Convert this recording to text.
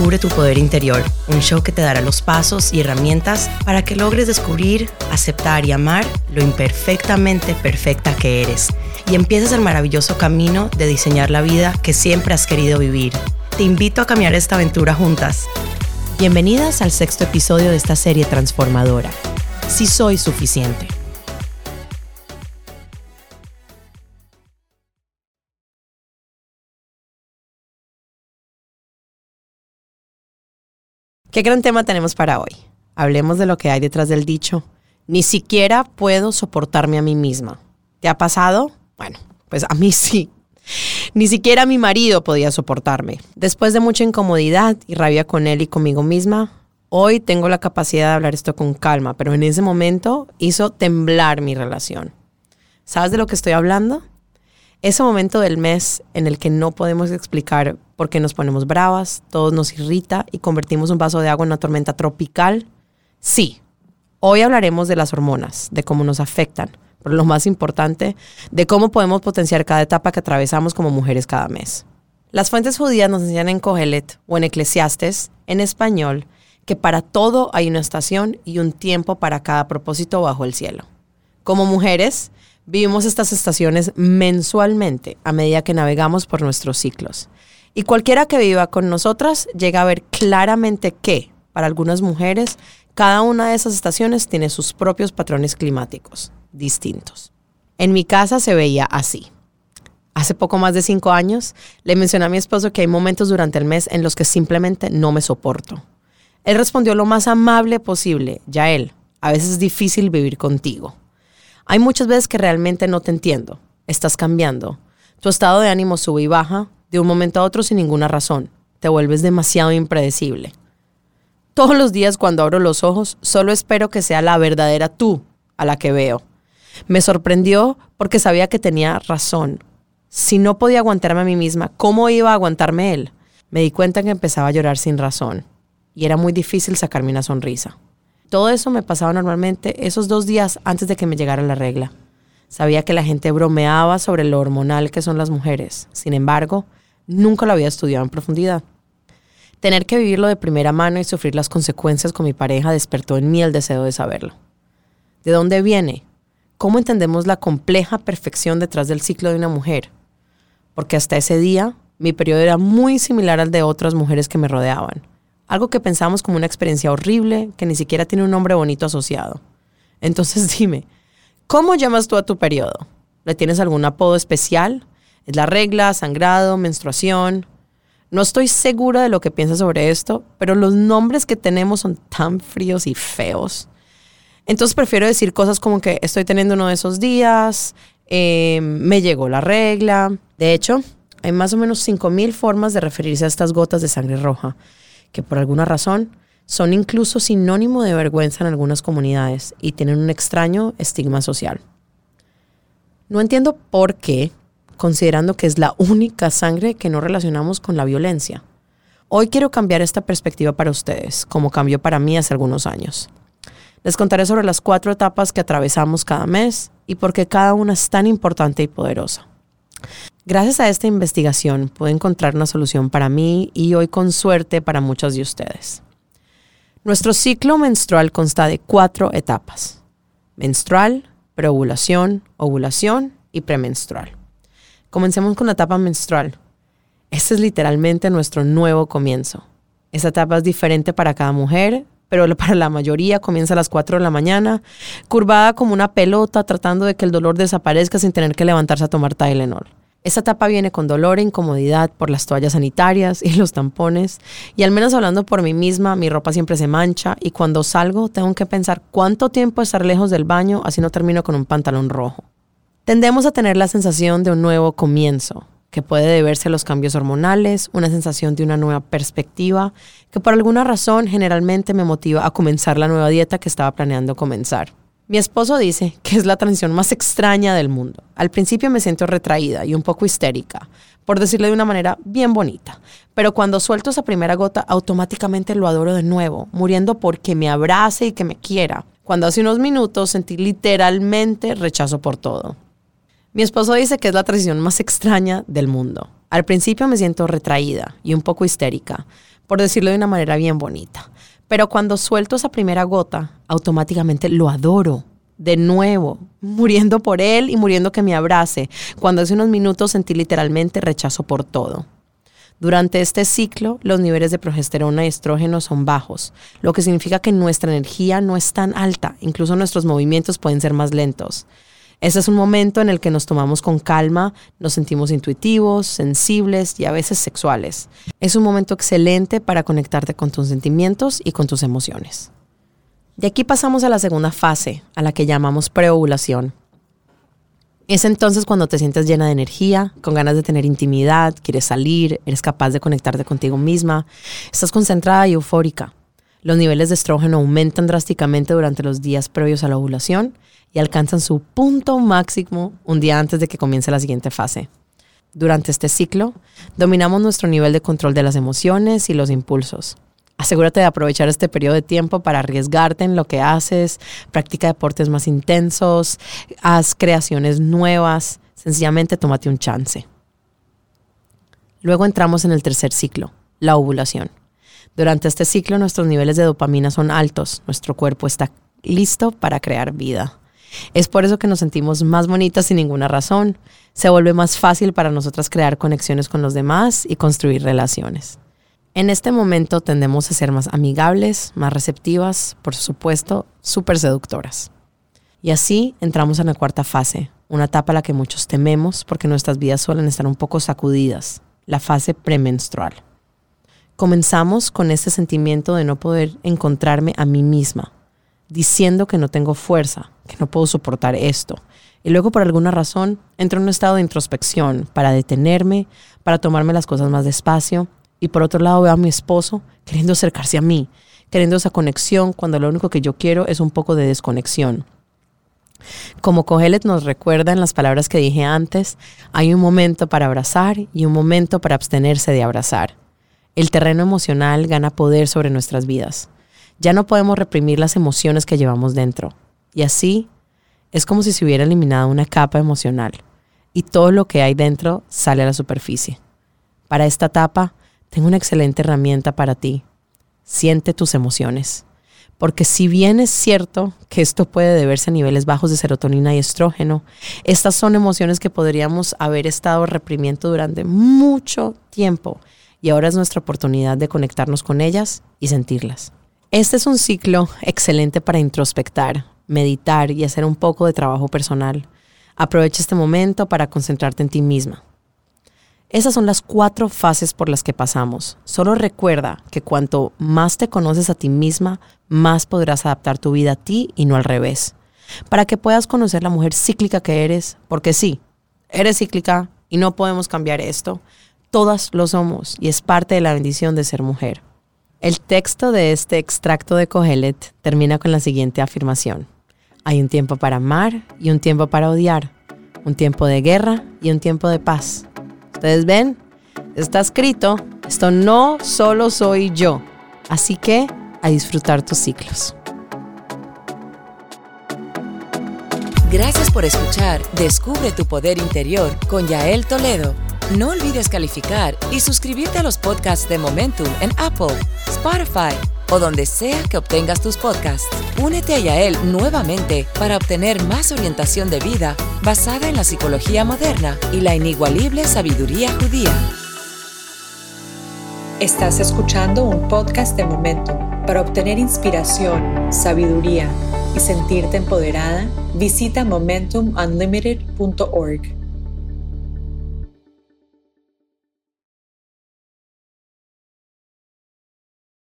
Descubre tu poder interior, un show que te dará los pasos y herramientas para que logres descubrir, aceptar y amar lo imperfectamente perfecta que eres y empieces el maravilloso camino de diseñar la vida que siempre has querido vivir. Te invito a cambiar esta aventura juntas. Bienvenidas al sexto episodio de esta serie transformadora. Si soy suficiente. Qué gran tema tenemos para hoy. Hablemos de lo que hay detrás del dicho. Ni siquiera puedo soportarme a mí misma. ¿Te ha pasado? Bueno, pues a mí sí. Ni siquiera mi marido podía soportarme. Después de mucha incomodidad y rabia con él y conmigo misma, hoy tengo la capacidad de hablar esto con calma, pero en ese momento hizo temblar mi relación. ¿Sabes de lo que estoy hablando? Ese momento del mes en el que no podemos explicar por qué nos ponemos bravas, todo nos irrita y convertimos un vaso de agua en una tormenta tropical. Sí, hoy hablaremos de las hormonas, de cómo nos afectan, pero lo más importante, de cómo podemos potenciar cada etapa que atravesamos como mujeres cada mes. Las fuentes judías nos enseñan en Kohelet o en Eclesiastes, en español, que para todo hay una estación y un tiempo para cada propósito bajo el cielo. Como mujeres, Vivimos estas estaciones mensualmente a medida que navegamos por nuestros ciclos. Y cualquiera que viva con nosotras llega a ver claramente que, para algunas mujeres, cada una de esas estaciones tiene sus propios patrones climáticos distintos. En mi casa se veía así. Hace poco más de cinco años le mencioné a mi esposo que hay momentos durante el mes en los que simplemente no me soporto. Él respondió lo más amable posible, ya él, a veces es difícil vivir contigo. Hay muchas veces que realmente no te entiendo. Estás cambiando. Tu estado de ánimo sube y baja de un momento a otro sin ninguna razón. Te vuelves demasiado impredecible. Todos los días cuando abro los ojos, solo espero que sea la verdadera tú a la que veo. Me sorprendió porque sabía que tenía razón. Si no podía aguantarme a mí misma, ¿cómo iba a aguantarme él? Me di cuenta que empezaba a llorar sin razón y era muy difícil sacarme una sonrisa. Todo eso me pasaba normalmente esos dos días antes de que me llegara la regla. Sabía que la gente bromeaba sobre lo hormonal que son las mujeres. Sin embargo, nunca lo había estudiado en profundidad. Tener que vivirlo de primera mano y sufrir las consecuencias con mi pareja despertó en mí el deseo de saberlo. ¿De dónde viene? ¿Cómo entendemos la compleja perfección detrás del ciclo de una mujer? Porque hasta ese día mi periodo era muy similar al de otras mujeres que me rodeaban algo que pensamos como una experiencia horrible que ni siquiera tiene un nombre bonito asociado. Entonces dime, ¿cómo llamas tú a tu periodo? ¿Le tienes algún apodo especial? ¿Es la regla, sangrado, menstruación? No estoy segura de lo que piensas sobre esto, pero los nombres que tenemos son tan fríos y feos. Entonces prefiero decir cosas como que estoy teniendo uno de esos días, em, me llegó la regla. De hecho, hay más o menos 5.000 formas de referirse a estas gotas de sangre roja que por alguna razón son incluso sinónimo de vergüenza en algunas comunidades y tienen un extraño estigma social. No entiendo por qué, considerando que es la única sangre que no relacionamos con la violencia. Hoy quiero cambiar esta perspectiva para ustedes, como cambió para mí hace algunos años. Les contaré sobre las cuatro etapas que atravesamos cada mes y por qué cada una es tan importante y poderosa. Gracias a esta investigación pude encontrar una solución para mí y hoy con suerte para muchos de ustedes. Nuestro ciclo menstrual consta de cuatro etapas. Menstrual, preovulación, ovulación y premenstrual. Comencemos con la etapa menstrual. Este es literalmente nuestro nuevo comienzo. Esta etapa es diferente para cada mujer, pero para la mayoría comienza a las 4 de la mañana, curvada como una pelota, tratando de que el dolor desaparezca sin tener que levantarse a tomar Tylenol. Esta etapa viene con dolor e incomodidad por las toallas sanitarias y los tampones. Y al menos hablando por mí misma, mi ropa siempre se mancha y cuando salgo tengo que pensar cuánto tiempo estar lejos del baño así no termino con un pantalón rojo. Tendemos a tener la sensación de un nuevo comienzo, que puede deberse a los cambios hormonales, una sensación de una nueva perspectiva, que por alguna razón generalmente me motiva a comenzar la nueva dieta que estaba planeando comenzar. Mi esposo dice que es la transición más extraña del mundo. Al principio me siento retraída y un poco histérica, por decirlo de una manera bien bonita. Pero cuando suelto esa primera gota, automáticamente lo adoro de nuevo, muriendo porque me abrace y que me quiera. Cuando hace unos minutos sentí literalmente rechazo por todo. Mi esposo dice que es la transición más extraña del mundo. Al principio me siento retraída y un poco histérica, por decirlo de una manera bien bonita. Pero cuando suelto esa primera gota, automáticamente lo adoro. De nuevo, muriendo por él y muriendo que me abrace, cuando hace unos minutos sentí literalmente rechazo por todo. Durante este ciclo, los niveles de progesterona y estrógeno son bajos, lo que significa que nuestra energía no es tan alta, incluso nuestros movimientos pueden ser más lentos. Ese es un momento en el que nos tomamos con calma, nos sentimos intuitivos, sensibles y a veces sexuales. Es un momento excelente para conectarte con tus sentimientos y con tus emociones. De aquí pasamos a la segunda fase, a la que llamamos preovulación. Es entonces cuando te sientes llena de energía, con ganas de tener intimidad, quieres salir, eres capaz de conectarte contigo misma, estás concentrada y eufórica. Los niveles de estrógeno aumentan drásticamente durante los días previos a la ovulación y alcanzan su punto máximo un día antes de que comience la siguiente fase. Durante este ciclo, dominamos nuestro nivel de control de las emociones y los impulsos. Asegúrate de aprovechar este periodo de tiempo para arriesgarte en lo que haces, practica deportes más intensos, haz creaciones nuevas, sencillamente tómate un chance. Luego entramos en el tercer ciclo, la ovulación. Durante este ciclo nuestros niveles de dopamina son altos, nuestro cuerpo está listo para crear vida. Es por eso que nos sentimos más bonitas sin ninguna razón. Se vuelve más fácil para nosotras crear conexiones con los demás y construir relaciones. En este momento tendemos a ser más amigables, más receptivas, por supuesto, súper seductoras. Y así entramos en la cuarta fase, una etapa a la que muchos tememos porque nuestras vidas suelen estar un poco sacudidas, la fase premenstrual. Comenzamos con este sentimiento de no poder encontrarme a mí misma, diciendo que no tengo fuerza, que no puedo soportar esto. Y luego por alguna razón entro en un estado de introspección para detenerme, para tomarme las cosas más despacio y por otro lado veo a mi esposo queriendo acercarse a mí, queriendo esa conexión cuando lo único que yo quiero es un poco de desconexión. Como Cogelet nos recuerda en las palabras que dije antes, hay un momento para abrazar y un momento para abstenerse de abrazar. El terreno emocional gana poder sobre nuestras vidas. Ya no podemos reprimir las emociones que llevamos dentro. Y así es como si se hubiera eliminado una capa emocional y todo lo que hay dentro sale a la superficie. Para esta etapa, tengo una excelente herramienta para ti. Siente tus emociones. Porque si bien es cierto que esto puede deberse a niveles bajos de serotonina y estrógeno, estas son emociones que podríamos haber estado reprimiendo durante mucho tiempo y ahora es nuestra oportunidad de conectarnos con ellas y sentirlas. Este es un ciclo excelente para introspectar, meditar y hacer un poco de trabajo personal. Aprovecha este momento para concentrarte en ti misma. Esas son las cuatro fases por las que pasamos. Solo recuerda que cuanto más te conoces a ti misma, más podrás adaptar tu vida a ti y no al revés. Para que puedas conocer la mujer cíclica que eres, porque sí, eres cíclica y no podemos cambiar esto. Todas lo somos y es parte de la bendición de ser mujer. El texto de este extracto de Cogelet termina con la siguiente afirmación. Hay un tiempo para amar y un tiempo para odiar, un tiempo de guerra y un tiempo de paz Ustedes ven, está escrito, esto no solo soy yo. Así que a disfrutar tus ciclos. Gracias por escuchar Descubre tu poder interior con Yael Toledo. No olvides calificar y suscribirte a los podcasts de Momentum en Apple, Spotify o donde sea que obtengas tus podcasts. Únete a Yael nuevamente para obtener más orientación de vida basada en la psicología moderna y la inigualible sabiduría judía. Estás escuchando un podcast de Momentum. Para obtener inspiración, sabiduría y sentirte empoderada, visita momentumunlimited.org.